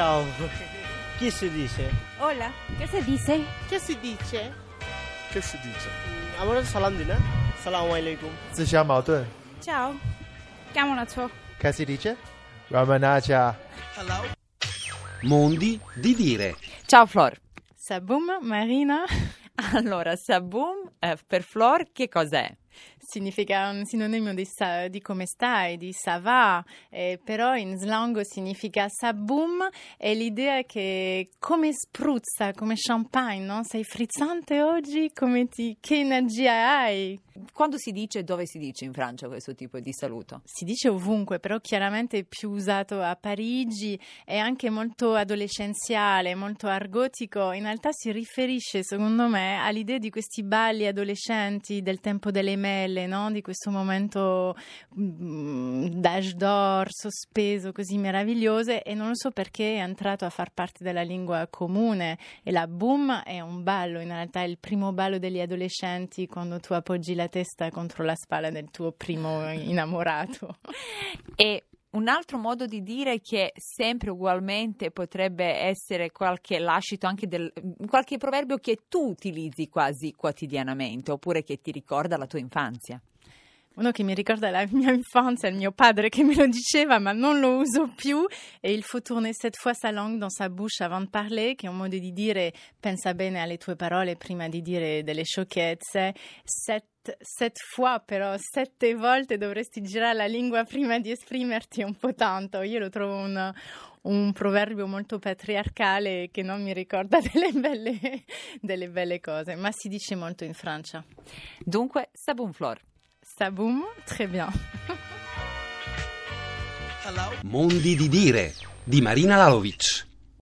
Ciao. Chi si dice? Hola. Che si dice? Che si dice? Che si dice? আমরা সালাম দিই না সালাম আলাইকুম জিশা Ciao. Chiamo la tua. Che si dice? Ramanacha. Hello. Mondi di dire. Ciao Flor. Sabum Marina. Allora, Sabum eh, per Flor che cos'è? Significa un sinonimo di, sa- di come stai, di ça va, eh, però in slang significa saboum e l'idea è che come spruzza, come champagne, no? Sei frizzante oggi? Come ti, che energia hai? Quando si dice, dove si dice in Francia questo tipo di saluto? Si dice ovunque, però chiaramente è più usato a Parigi, è anche molto adolescenziale, molto argotico. In realtà si riferisce, secondo me, all'idea di questi balli adolescenti del tempo delle mele, no? di questo momento mm, d'âge d'or sospeso così meraviglioso e non lo so perché è entrato a far parte della lingua comune e la boom è un ballo, in realtà è il primo ballo degli adolescenti quando tu appoggi la testa contro la spalla del tuo primo innamorato. E un altro modo di dire che sempre ugualmente potrebbe essere qualche lascito anche del qualche proverbio che tu utilizzi quasi quotidianamente oppure che ti ricorda la tua infanzia. Uno che mi ricorda la mia infanzia, il mio padre che me lo diceva, ma non lo uso più, è il faut tourner sept fois sa langue dans sa bouche avant de parler, che è un modo di dire pensa bene alle tue parole prima di dire delle sciocchezze. Set, set fois, però sette volte dovresti girare la lingua prima di esprimerti, è un po' tanto. Io lo trovo un, un proverbio molto patriarcale che non mi ricorda delle belle, delle belle cose, ma si dice molto in Francia. Dunque, Saboum Flor. Saboum, très bien. Mondi di dire di Marina Lalovic.